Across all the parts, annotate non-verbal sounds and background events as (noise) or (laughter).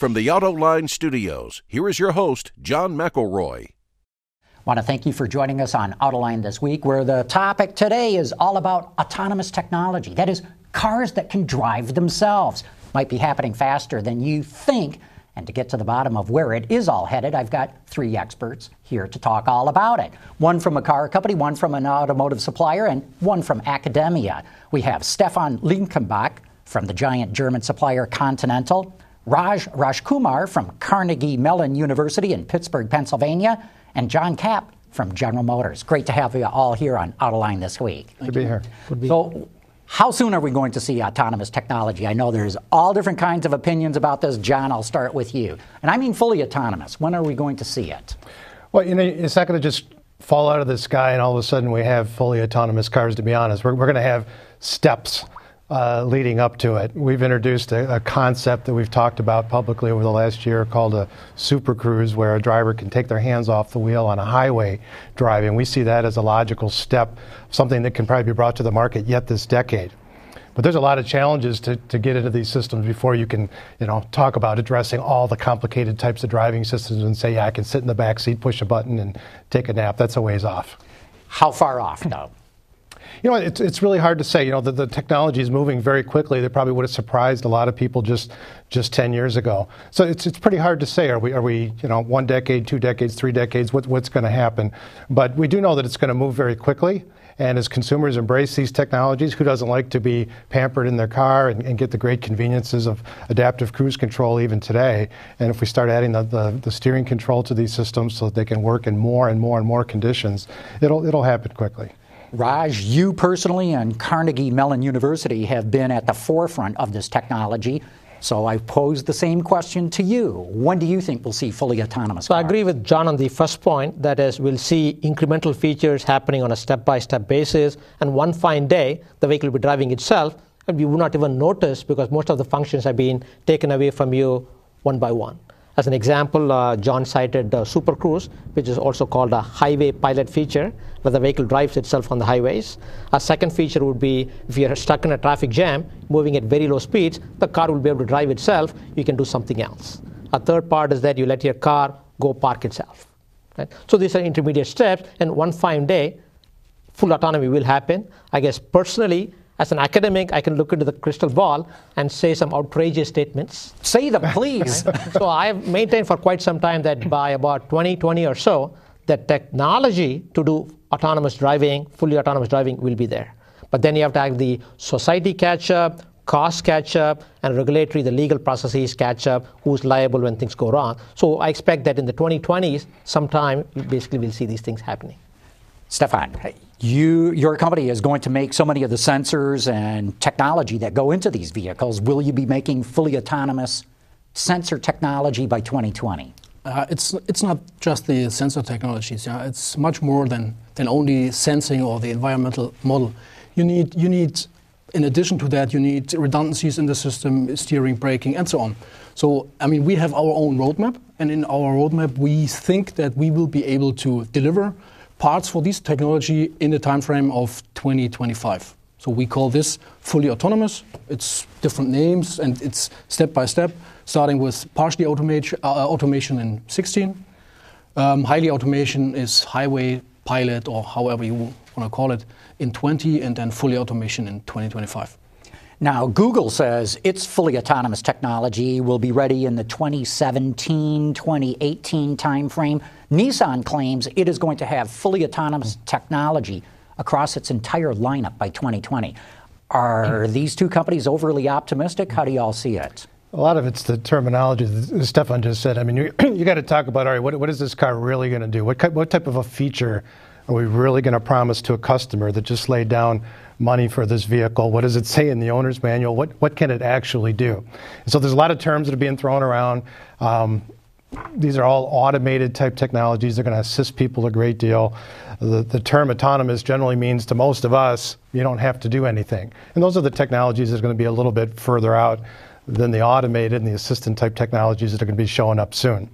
From the Autoline Studios, here is your host, John McElroy. I want to thank you for joining us on Autoline this week, where the topic today is all about autonomous technology. That is, cars that can drive themselves. Might be happening faster than you think. And to get to the bottom of where it is all headed, I've got three experts here to talk all about it. One from a car company, one from an automotive supplier, and one from academia. We have Stefan Linkenbach from the giant German supplier Continental, Raj Rajkumar from Carnegie Mellon University in Pittsburgh, Pennsylvania, and John Capp from General Motors. Great to have you all here on Autoline this week. Good to be here. So, how soon are we going to see autonomous technology? I know there's all different kinds of opinions about this. John, I'll start with you. And I mean fully autonomous. When are we going to see it? Well, you know, it's not going to just fall out of the sky and all of a sudden we have fully autonomous cars, to be honest. We're, we're going to have steps uh, leading up to it. We've introduced a, a, concept that we've talked about publicly over the last year called a super cruise, where a driver can take their hands off the wheel on a highway driving. We see that as a logical step, something that can probably be brought to the market yet this decade. But there's a lot of challenges to, to get into these systems before you can, you know, talk about addressing all the complicated types of driving systems and say, yeah, I can sit in the back seat, push a button, and take a nap. That's a ways off. How far off, though? You know, it's, it's really hard to say. You know, the, the technology is moving very quickly. That probably would have surprised a lot of people just just 10 years ago. So it's, it's pretty hard to say. Are we, are we, you know, one decade, two decades, three decades? What, what's going to happen? But we do know that it's going to move very quickly. And as consumers embrace these technologies, who doesn't like to be pampered in their car and, and, get the great conveniences of adaptive cruise control even today? And if we start adding the, the, the, steering control to these systems so that they can work in more and more and more conditions, it'll, it'll happen quickly. Raj, you personally and Carnegie Mellon University have been at the forefront of this technology. So I pose the same question to you. When do you think we'll see fully autonomous? So cars? I agree with John on the first point. That is, we'll see incremental features happening on a step-by-step basis, and one fine day, the vehicle will be driving itself, and we will not even notice because most of the functions have been taken away from you one by one. As an example, uh, John cited uh, Super Cruise, which is also called a highway pilot feature, where the vehicle drives itself on the highways. A second feature would be if you're stuck in a traffic jam, moving at very low speeds, the car will be able to drive itself. You can do something else. A third part is that you let your car go park itself. Right? So these are intermediate steps, and one fine day, full autonomy will happen. I guess personally, as an academic, I can look into the crystal ball and say some outrageous statements. Say them, (laughs) please. so I have maintained for quite some time that by about 2020 or so, the technology to do autonomous driving, fully autonomous driving, will be there. But then you have to have the society catch up, cost catch up, and regulatory, the legal processes catch up, who's liable when things go wrong. So I expect that in the 2020s, sometime, basically we'll see these things happening. Stefan, you, your company is going to make so many of the sensors and technology that go into these vehicles. Will you be making fully autonomous sensor technology by 2020? Uh, it's it's not just the sensor technologies. Yeah, it's much more than than only sensing or the environmental model. You need you need in addition to that you need redundancies in the system, steering, braking, and so on. So I mean we have our own roadmap, and in our roadmap we think that we will be able to deliver parts for this technology in the time frame of 2025. So we call this fully autonomous. It's different names and it's step by step, starting with partially automation, uh, automation in 16. Um, highly automation is highway pilot or however you want to call it in 20, and then fully automation in 2025. Now, Google says its fully autonomous technology will be ready in the 2017 2018 timeframe. Nissan claims it is going to have fully autonomous technology across its entire lineup by 2020. Are these two companies overly optimistic? How do you all see it? A lot of it's the terminology that Stefan just said. I mean, you, (clears throat) you got to talk about, all right, what, what is this car really going to do? What, what type of a feature are we really going to promise to a customer that just laid down money for this vehicle? What does it say in the owner's manual? What, what can it actually do? And so there's a lot of terms that are being thrown around. Um, these are all automated type technologies. They're going to assist people a great deal. The, the term autonomous generally means to most of us, you don't have to do anything. And those are the technologies that are going to be a little bit further out than the automated and the assistant type technologies that are going to be showing up soon.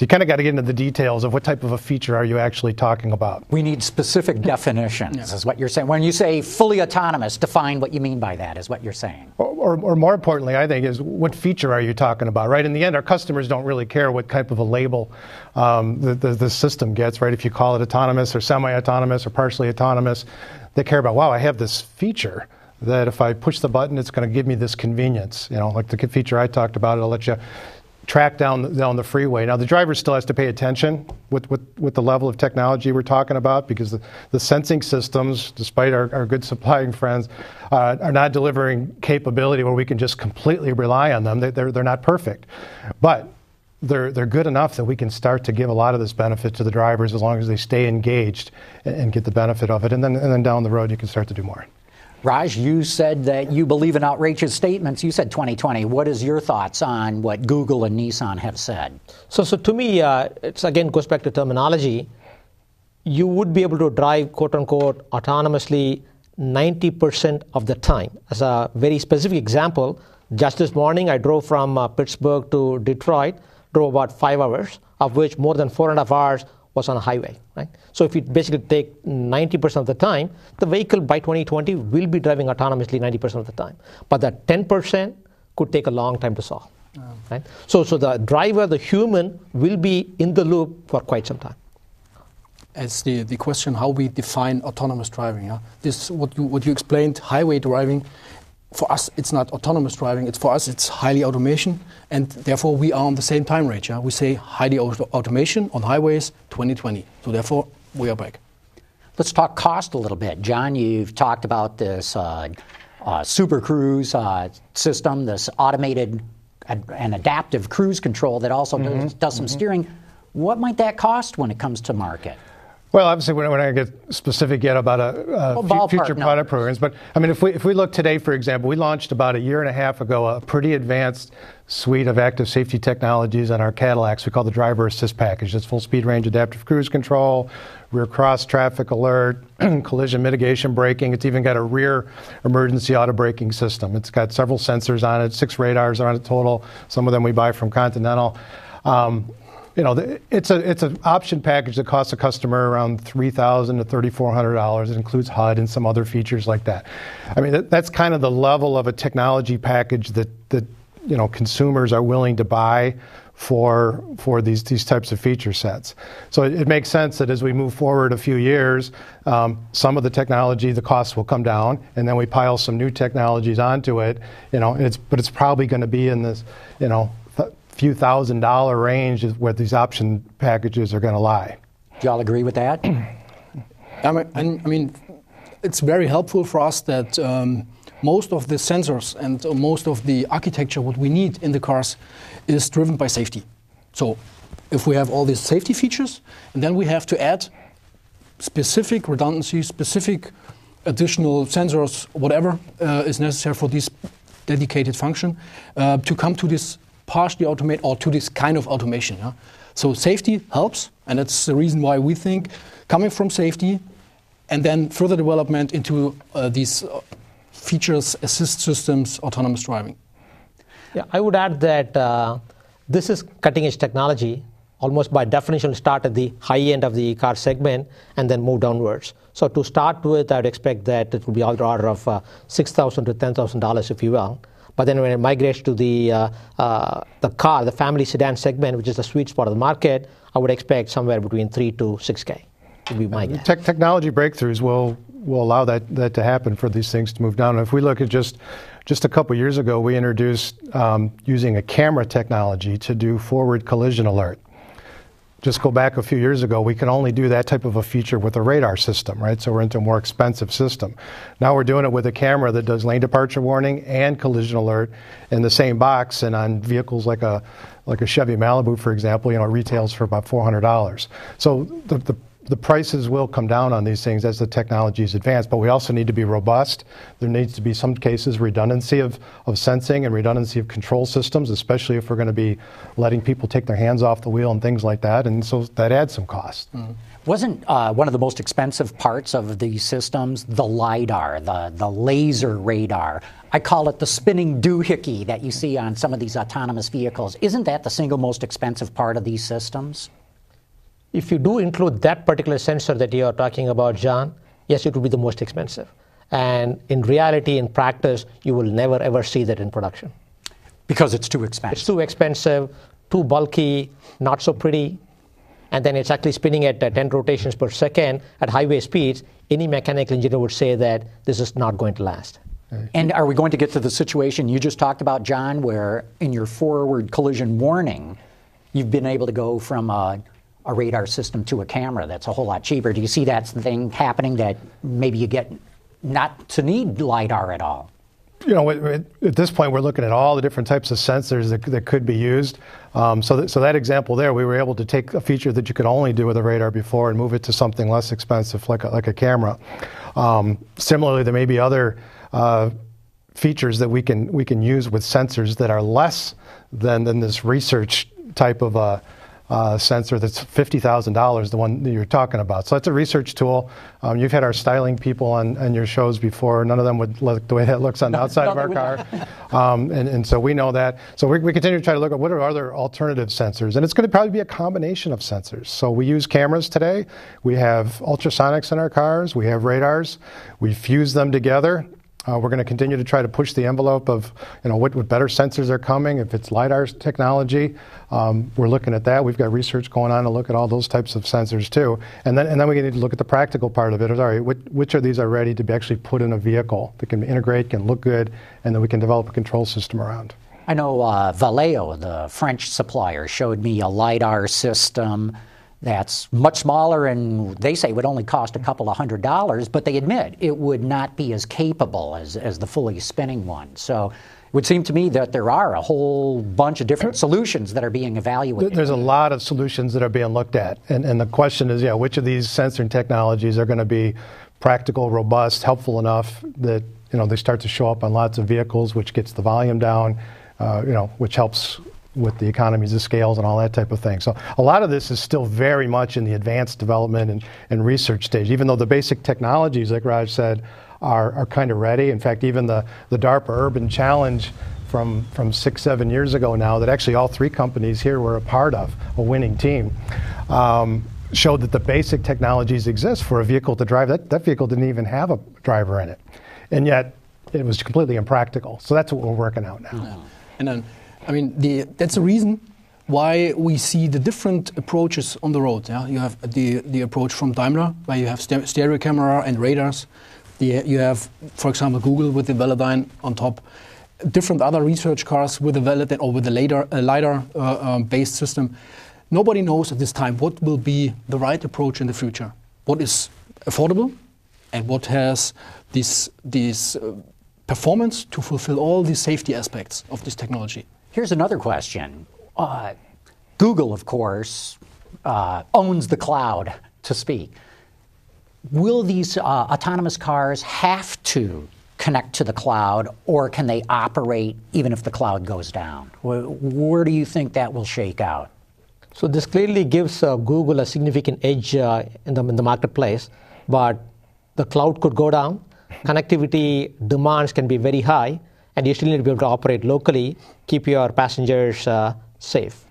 So you kind of got to get into the details of what type of a feature are you actually talking about. We need specific (laughs) definitions, yeah. is what you're saying. When you say fully autonomous, define what you mean by that, is what you're saying. Or, or, or, more importantly, I think, is what feature are you talking about, right? In the end, our customers don't really care what type of a label um, the, the, the system gets, right? If you call it autonomous or semi autonomous or partially autonomous, they care about, wow, I have this feature that if I push the button, it's going to give me this convenience. You know, like the feature I talked about, it'll let you track down down the freeway. Now the driver still has to pay attention with, with, with the level of technology we're talking about because the, the sensing systems, despite our, our good supplying friends, uh, are not delivering capability where we can just completely rely on them. They, they're, they're not perfect. But they're, they're good enough that we can start to give a lot of this benefit to the drivers as long as they stay engaged and, and get the benefit of it. And then, and then down the road, you can start to do more. Raj, you said that you believe in outrageous statements. You said 2020. What is your thoughts on what Google and Nissan have said? So, so to me, uh, it's again goes back to terminology. You would be able to drive quote unquote autonomously 90% of the time. As a very specific example, just this morning I drove from uh, Pittsburgh to Detroit, drove about five hours, of which more than four and a half hours was on a highway, right? So if you basically take 90% of the time, the vehicle by 2020 will be driving autonomously 90% of the time. But that 10% could take a long time to solve, oh. right? So, so the driver, the human, will be in the loop for quite some time. As the, the question how we define autonomous driving, yeah? this what you what you explained, highway driving for us, it's not autonomous driving. It's for us, it's highly automation, and therefore we are on the same time range. Yeah? We say highly auto- automation on highways 2020. So therefore, we are back. Let's talk cost a little bit, John. You've talked about this uh, uh, Super Cruise uh, system, this automated and adaptive cruise control that also mm-hmm. does, does, some mm-hmm. steering. What might that cost when it comes to market? Well, obviously, we're not going to get specific yet about a, a well, future product numbers. programs, but I mean, if we if we look today, for example, we launched about a year and a half ago a pretty advanced suite of active safety technologies on our Cadillacs. We call the driver assist package. It's full speed range adaptive cruise control, rear cross traffic alert, (clears throat) collision mitigation braking. It's even got a rear emergency auto braking system. It's got several sensors on it, six radars on it total. Some of them we buy from Continental. Um, you know, it's a it's an option package that costs a customer around three thousand to thirty four hundred dollars. It includes HUD and some other features like that. I mean, that, that's kind of the level of a technology package that that you know consumers are willing to buy for for these these types of feature sets. So it, it makes sense that as we move forward a few years, um, some of the technology, the costs will come down, and then we pile some new technologies onto it. You know, it's but it's probably going to be in this, you know, few thousand dollar range is where these option packages are going to lie. Do y'all agree with that? (clears throat) I mean, I mean, it's very helpful for us that um, most of the sensors and most of the architecture, what we need in the cars, is driven by safety. So, if we have all these safety features, and then we have to add specific redundancy, specific additional sensors, whatever uh, is necessary for this dedicated function, uh, to come to this partially automate or to this kind of automation. Yeah? So safety helps, and that's the reason why we think coming from safety and then further development into uh, these uh, features, assist systems, autonomous driving. Yeah, I would add that uh, this is cutting edge technology. Almost by definition, start at the high end of the car segment and then move downwards. So to start with, I'd expect that it would be out the order of uh, six thousand to ten thousand dollars, if you will. But then when it migrates to the uh, uh, the car, the family sedan segment, which is the sweet spot of the market, I would expect somewhere between three to six k. Would be my guess. Te- technology breakthroughs will will allow that that to happen for these things to move down. if we look at just just a couple years ago, we introduced um, using a camera technology to do forward collision alert just go back a few years ago, we could only do that type of a feature with a radar system, right? So we're into a more expensive system. Now we're doing it with a camera that does lane departure warning and collision alert in the same box, and on vehicles like a like a Chevy Malibu, for example, you know, it retails for about four hundred dollars. So the, the the prices will come down on these things as the technologies advance, but we also need to be robust. There needs to be some cases redundancy of, of sensing and redundancy of control systems, especially if we're going to be letting people take their hands off the wheel and things like that. And so that adds some cost. Mm. Wasn't uh, one of the most expensive parts of these systems the LIDAR, the, the laser radar? I call it the spinning doohickey that you see on some of these autonomous vehicles. Isn't that the single most expensive part of these systems? If you do include that particular sensor that you are talking about, John, yes, it would be the most expensive. And in reality, in practice, you will never ever see that in production. Because it's too expensive. It's too expensive, too bulky, not so pretty. And then it's actually spinning at uh, 10 rotations per second at highway speeds. Any mechanical engineer would say that this is not going to last. And are we going to get to the situation you just talked about, John, where in your forward collision warning, you've been able to go from a a radar system to a camera that's a whole lot cheaper. Do you see that thing happening that maybe you get not to need LIDAR at all? You know, at, this point, we're looking at all the different types of sensors that, that could be used. Um, so, that, so that example there, we were able to take a feature that you could only do with a radar before and move it to something less expensive, like a, like a camera. Um, similarly, there may be other uh, features that we can we can use with sensors that are less than than this research type of uh, uh, sensor that's $50,000, the one that you're talking about. So that's a research tool. Um, you've had our styling people on, on your shows before. None of them would look the way that looks on the (laughs) outside of our car. Um, and, and so we know that. So we, we continue to try to look at what are other alternative sensors. And it's going to probably be a combination of sensors. So we use cameras today. We have ultrasonics in our cars. We have radars. We fuse them together uh, we're going to continue to try to push the envelope of, you know, what, what better sensors are coming. If it's lidar technology, um, we're looking at that. We've got research going on to look at all those types of sensors too. And then, and then we need to look at the practical part of it. All right, which, which of these are ready to be actually put in a vehicle that can integrate, can look good, and then we can develop a control system around. I know uh, Valeo, the French supplier, showed me a lidar system that's much smaller and they say would only cost a couple of hundred dollars, but they admit it would not be as capable as, as the fully spinning one. So it would seem to me that there are a whole bunch of different solutions that are being evaluated. There's a lot of solutions that are being looked at. And, and the question is, yeah, which of these sensing technologies are going to be practical, robust, helpful enough that you know they start to show up on lots of vehicles, which gets the volume down, uh, you know, which helps with the economies of scales and all that type of thing. So a lot of this is still very much in the advanced development and, and research stage, even though the basic technologies, like Raj said, are, are kind of ready. In fact, even the, the DARPA Urban Challenge from, from six, seven years ago now, that actually all three companies here were a part of, a winning team, um, showed that the basic technologies exist for a vehicle to drive. That, that vehicle didn't even have a driver in it. And yet, it was completely impractical. So that's what we're working out now. Yeah. And then I mean, the, that's the reason why we see the different approaches on the road. Yeah? You have the, the approach from Daimler, where you have stereo camera and radars. The, you have, for example, Google with the Velodyne on top. Different other research cars with the Velodyne or with the LiDAR, uh, LiDAR uh, um, based system. Nobody knows at this time what will be the right approach in the future. What is affordable and what has this, this uh, performance to fulfill all the safety aspects of this technology. Here's another question. Uh, Google, of course, uh, owns the cloud, to speak. Will these uh, autonomous cars have to connect to the cloud, or can they operate even if the cloud goes down? Where, do you think that will shake out? So this clearly gives uh, Google a significant edge uh, in, the, in the marketplace, but the cloud could go down. Connectivity demands can be very high, and you still need to be able to operate locally, keep your passengers uh, safe.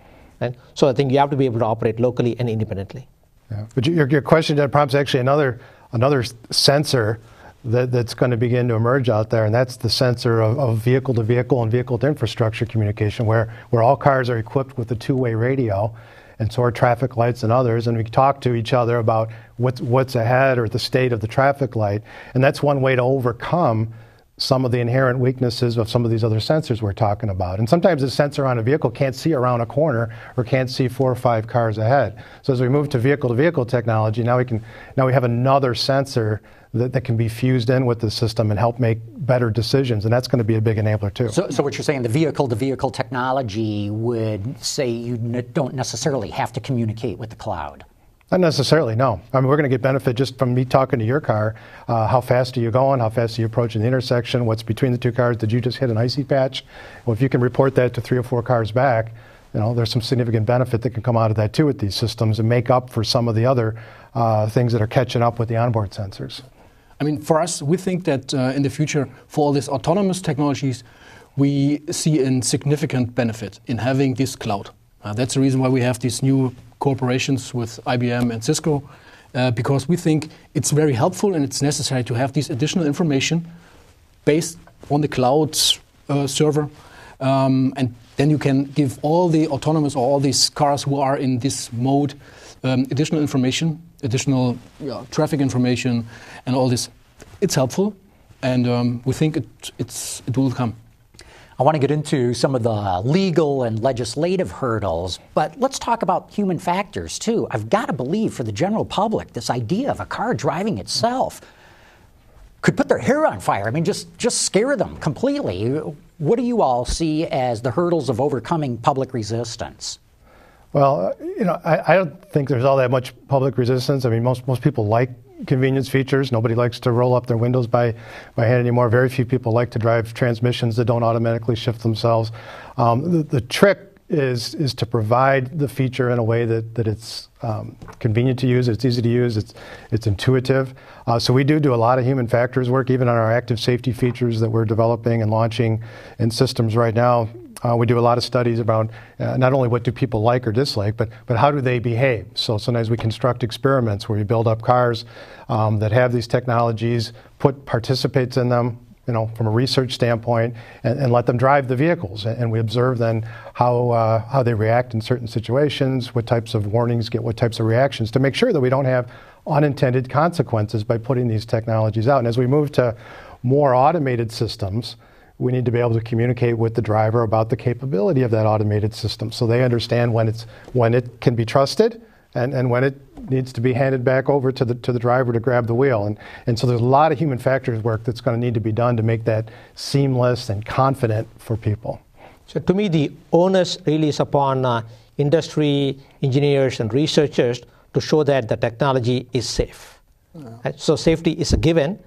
So I think you have to be able to operate locally and independently. Yeah. But your, your question that prompts actually another another sensor that, that's going to begin to emerge out there, and that's the sensor of, of vehicle to vehicle and vehicle to infrastructure communication, where, where all cars are equipped with a two way radio, and so are traffic lights and others, and we talk to each other about what's, what's ahead or the state of the traffic light, and that's one way to overcome some of the inherent weaknesses of some of these other sensors we're talking about. And sometimes a sensor on a vehicle can't see around a corner or can't see four or five cars ahead. So as we move to vehicle to vehicle technology, now we can now we have another sensor that, that can be fused in with the system and help make better decisions. And that's going to be a big enabler too. So, so what you're saying, the vehicle to vehicle technology would say you don't necessarily have to communicate with the cloud. Not necessarily, no. I mean, we're going to get benefit just from me talking to your car. Uh, how fast are you going? How fast are you approaching the intersection? What's between the two cars? Did you just hit an icy patch? Well, if you can report that to three or four cars back, you know, there's some significant benefit that can come out of that too with these systems and make up for some of the other uh, things that are catching up with the onboard sensors. I mean, for us, we think that uh, in the future, for all these autonomous technologies, we see a significant benefit in having this cloud. Uh, that's the reason why we have these new cooperations with IBM and Cisco, uh, because we think it's very helpful and it's necessary to have this additional information based on the cloud uh, server. Um, and then you can give all the autonomous or all these cars who are in this mode um, additional information, additional traffic information, and all this. It's helpful, and um, we think it, it will come. I want to get into some of the legal and legislative hurdles, but let's talk about human factors too. I've got to believe for the general public, this idea of a car driving itself could put their hair on fire. I mean, just, just scare them completely. What do you all see as the hurdles of overcoming public resistance? Well, you know, I, I, don't think there's all that much public resistance. I mean, most, most people like convenience features. Nobody likes to roll up their windows by, by hand anymore. Very few people like to drive transmissions that don't automatically shift themselves. Um, the, the, trick is, is to provide the feature in a way that, that it's um, convenient to use, it's easy to use, it's, it's intuitive. Uh, so we do do a lot of human factors work, even on our active safety features that we're developing and launching in systems right now. Uh, we do a lot of studies about uh, not only what do people like or dislike, but, but how do they behave. So sometimes we construct experiments where we build up cars um, that have these technologies, put participants in them, you know, from a research standpoint, and, and let them drive the vehicles. And, and we observe then how, uh, how they react in certain situations, what types of warnings get what types of reactions, to make sure that we don't have unintended consequences by putting these technologies out. And as we move to more automated systems, we need to be able to communicate with the driver about the capability of that automated system so they understand when it's when it can be trusted and, and when it needs to be handed back over to the to the driver to grab the wheel. And and so there's a lot of human factors work that's going to need to be done to make that seamless and confident for people. So to me the onus really is upon uh, industry engineers and researchers to show that the technology is safe. Yeah. so safety is a given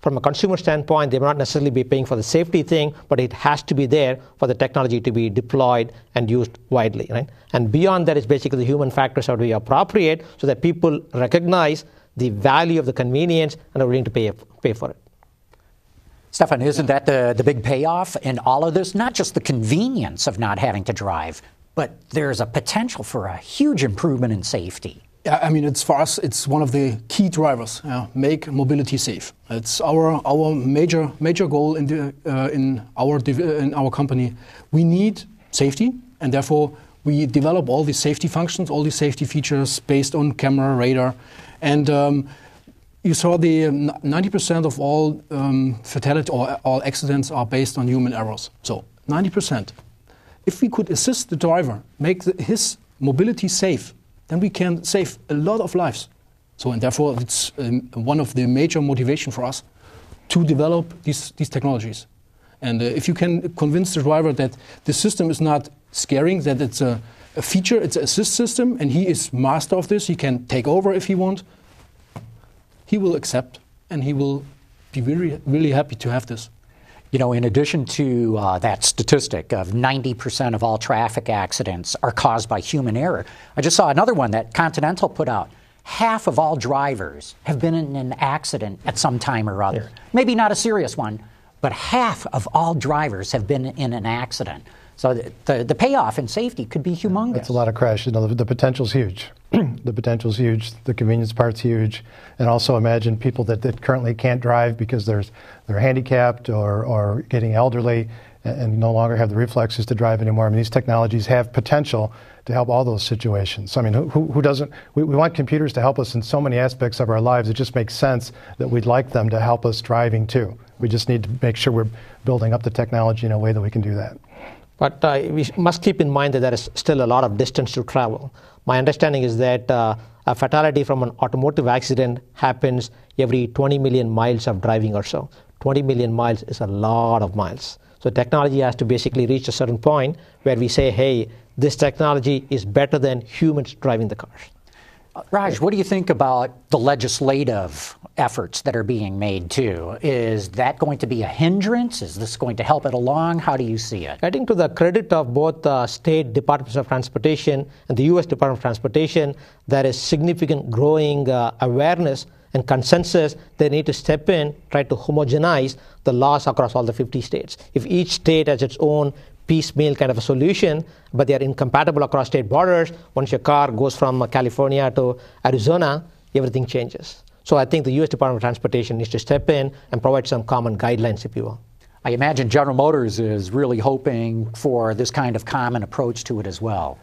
from a consumer standpoint, they may not necessarily be paying for the safety thing, but it has to be there for the technology to be deployed and used widely. Right? And beyond that is basically the human factors have to be appropriate so that people recognize the value of the convenience and are willing to pay, pay for it. Stefan, isn't that the, the big payoff in all of this? Not just the convenience of not having to drive, but there's a potential for a huge improvement in safety. Yeah, I mean, it's for us, it's one of the key drivers. Make mobility safe. It's our our major major goal in the uh, in our in our company. We need safety, and therefore we develop all these safety functions, all these safety features based on camera, radar, and. Um, you saw the 90% um, of all um, fatality or all accidents are based on human errors. So 90%. If we could assist the driver, make the, his mobility safe, then we can save a lot of lives. So, and therefore, it's um, one of the major motivation for us to develop these, these technologies. And uh, if you can convince the driver that the system is not scaring, that it's a, a, feature, it's an assist system, and he is master of this, he can take over if he wants, he will accept and he will be really, really happy to have this. You know, in addition to uh, that statistic of 90% of all traffic accidents are caused by human error, I just saw another one that Continental put out. Half of all drivers have been in an accident at some time or other. Maybe not a serious one, but half of all drivers have been in an accident. So the, the, the payoff in safety could be humongous. That's a lot of. You know, the, the potential's huge. (clears throat) the potential's huge. The convenience part's huge. And also imagine people that, that currently can't drive because there's, they're handicapped or, or getting elderly and, and no longer have the reflexes to drive anymore. I mean, these technologies have potential to help all those situations. So, I mean, who, who doesn't? We, we want computers to help us in so many aspects of our lives. It just makes sense that we'd like them to help us driving too. We just need to make sure we're building up the technology in a way that we can do that. But uh, we must keep in mind that there is still a lot of distance to travel. My understanding is that uh, a fatality from an automotive accident happens every 20 million miles of driving or so. 20 million miles is a lot of miles. So technology has to basically reach a certain point where we say, hey, this technology is better than humans driving the cars. Raj, what do you think about the legislative efforts that are being made too? Is that going to be a hindrance? Is this going to help it along? How do you see it? I think to the credit of both the state departments of transportation and the U.S. Department of Transportation, there is significant growing uh, awareness and consensus they need to step in, try to homogenize the laws across all the 50 states. If each state has its own piecemeal kind of a solution, but they are incompatible across state borders. Once your car goes from uh, California to Arizona, everything changes. So I think the U.S. Department of Transportation needs to step in and provide some common guidelines, if you will. I imagine General Motors is really hoping for this kind of common approach to it as well.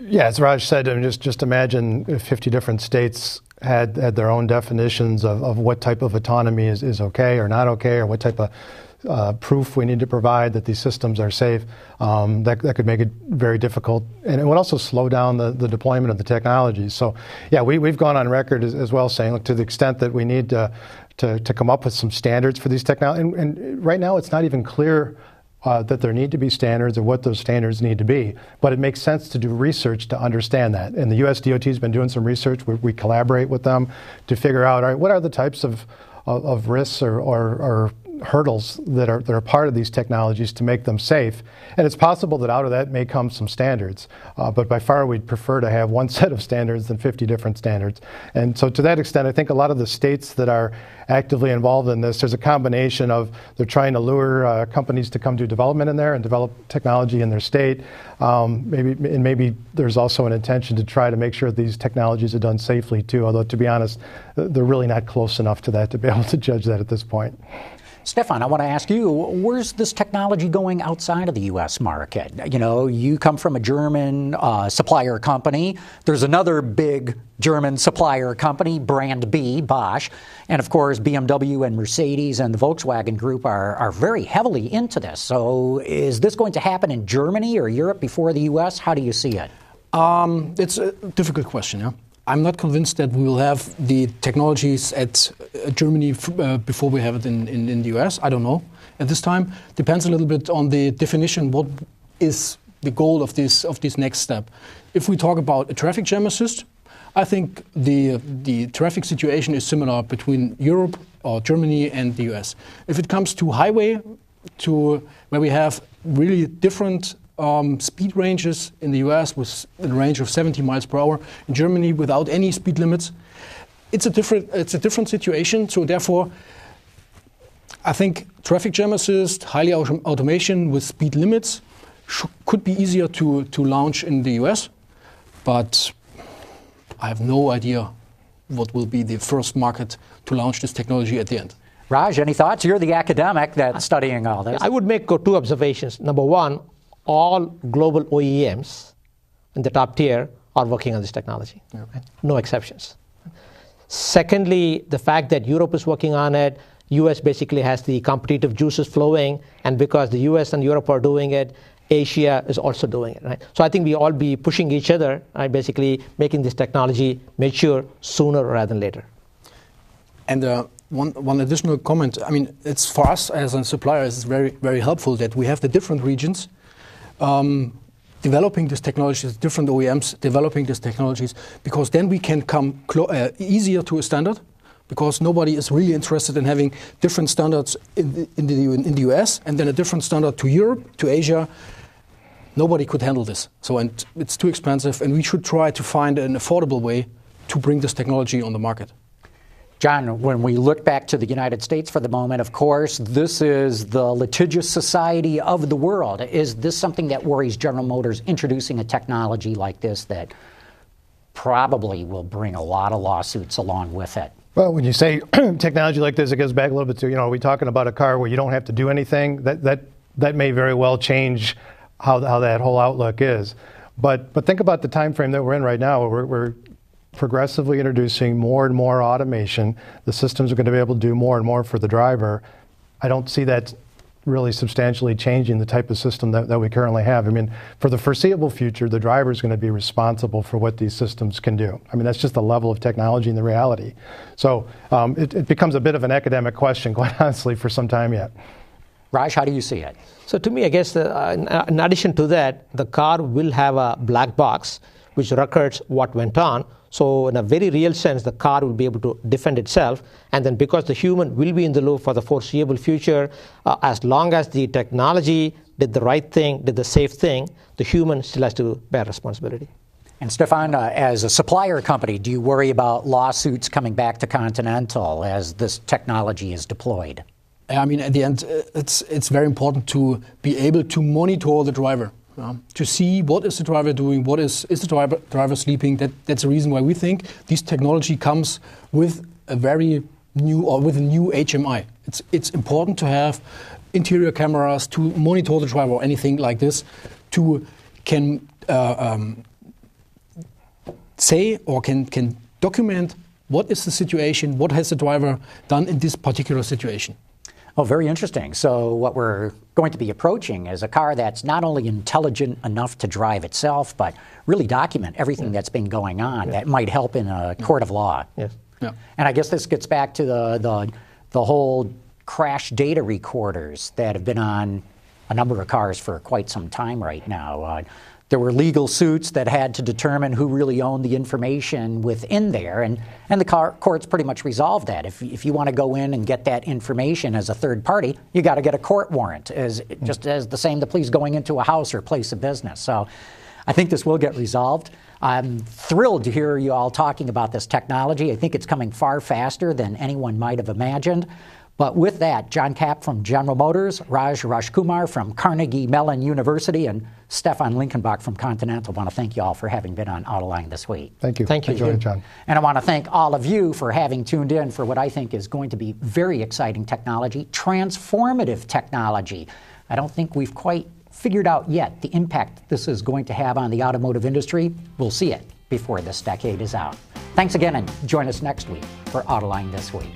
Yeah, as Raj said, I mean, just just imagine if 50 different states had had their own definitions of, of what type of autonomy is, is okay or not okay, or what type of uh, proof we need to provide that these systems are safe. Um, that, that could make it very difficult, and it would also slow down the, the deployment of the technologies. So, yeah, we, we've gone on record as, as well saying, look, to the extent that we need to, to, to come up with some standards for these technologies, and, and right now it's not even clear uh, that there need to be standards or what those standards need to be. But it makes sense to do research to understand that. And the U.S. DOT has been doing some research. We, we collaborate with them to figure out all right, what are the types of, of, of risks or, or, or hurdles that are, that are part of these technologies to make them safe. And it's possible that out of that may come some standards. Uh, but by far, we'd prefer to have one (laughs) set of standards than 50 different standards. And so, to that extent, I think a lot of the states that are actively involved in this, there's a combination of they're trying to lure uh, companies to come do development in there and develop technology in their state. Um, maybe, and maybe there's also an intention to try to make sure these technologies are done safely too. Although, to be honest, they're really not close enough to that to be (laughs) able to judge that at this point. Stefan, I want to ask you, where's this technology going outside of the U.S. market? You know, you come from a German uh, supplier company. There's another big German supplier company, Brand B, Bosch. And of course, BMW and Mercedes and the Volkswagen Group are, are very heavily into this. So is this going to happen in Germany or Europe before the U.S.? How do you see it? Um, it's a difficult question, yeah. I'm not convinced that we will have the technologies at uh, Germany uh, before we have it in, in, in, the US. I don't know at this time. Depends a little bit on the definition. What is the goal of this of this next step? If we talk about a traffic jam assist, I think the the traffic situation is similar between Europe or Germany and the US. If it comes to highway, to where we have really different um, speed ranges in the US with in a range of 70 miles per hour. In Germany, without any speed limits, it's a different it's a different situation. So therefore, I think traffic jam assist, highly autom automation with speed limits could be easier to to launch in the US, but I have no idea what will be the first market to launch this technology at the end. Raj, any thoughts? You're the academic that's studying all this. I would make two observations. Number one, all global OEMs in the top tier are working on this technology. Yeah. Right? No exceptions. Secondly, the fact that Europe is working on it, US basically has the competitive juices flowing, and because the US and Europe are doing it, Asia is also doing it, right? So I think we all be pushing each other, right? Basically making this technology mature sooner rather than later. And uh, one, one additional comment, I mean, it's for us as a supplier, it's very, very helpful that we have the different regions um, developing these technologies, different OEMs developing these technologies, because then we can come uh, easier to a standard. Because nobody is really interested in having different standards in the, in, the, in the US and then a different standard to Europe, to Asia. Nobody could handle this. So, and it's too expensive, and we should try to find an affordable way to bring this technology on the market. John, when we look back to the United States for the moment, of course, this is the litigious society of the world. Is this something that worries General Motors introducing a technology like this that probably will bring a lot of lawsuits along with it? Well, when you say (clears throat) technology like this, it goes back a little bit to, you know, are we talking about a car where you don't have to do anything? That, that, that may very well change how, how that whole outlook is. But, but think about the time frame that we're in right now. We're, we're progressively introducing more and more automation. The systems are going to be able to do more and more for the driver. I don't see that really substantially changing the type of system that, that we currently have. I mean, for the foreseeable future, the driver is going to be responsible for what these systems can do. I mean, that's just the level of technology and the reality. So um, it, it becomes a bit of an academic question, (laughs) quite honestly, for some time yet. Raj, how do you see it? So, to me, I guess uh, in addition to that, the car will have a black box which records what went on. So, in a very real sense, the car will be able to defend itself. And then, because the human will be in the loop for the foreseeable future, uh, as long as the technology did the right thing, did the safe thing, the human still has to bear responsibility. And Stefan, uh, as a supplier company, do you worry about lawsuits coming back to Continental as this technology is deployed? I mean, at the end, uh, it's it's very important to be able to monitor the driver, to see what is the driver doing, what is is the driver driver sleeping. That that's the reason why we think this technology comes with a very new or with a new HMI. It's it's important to have interior cameras to monitor the driver or anything like this, to can uh, um, say or can can document what is the situation, what has the driver done in this particular situation. Oh, very interesting. So, what we're going to be approaching is a car that's not only intelligent enough to drive itself, but really document everything yeah. that's been going on yeah. that might help in a court of law. Yes. Yeah. And I guess this gets back to the, the, the whole crash data recorders that have been on a number of cars for quite some time right now. Uh, there were legal suits that had to determine who really owned the information within there, and, and the car, courts pretty much resolved that. If, if you want to go in and get that information as a third party, you got to get a court warrant, as, just as the same the police going into a house or place of business. So I think this will get resolved. I'm thrilled to hear you all talking about this technology. I think it's coming far faster than anyone might have imagined. But with that, John Capp from General Motors, Raj Rajkumar from Carnegie Mellon University, and Stefan Linkenbach from Continental. I want to thank you all for having been on Autoline this week. Thank you. Thank you, Enjoyed John. And I want to thank all of you for having tuned in for what I think is going to be very exciting technology, transformative technology. I don't think we've quite figured out yet the impact this is going to have on the automotive industry. We'll see it before this decade is out. Thanks again, and join us next week for Autoline This Week.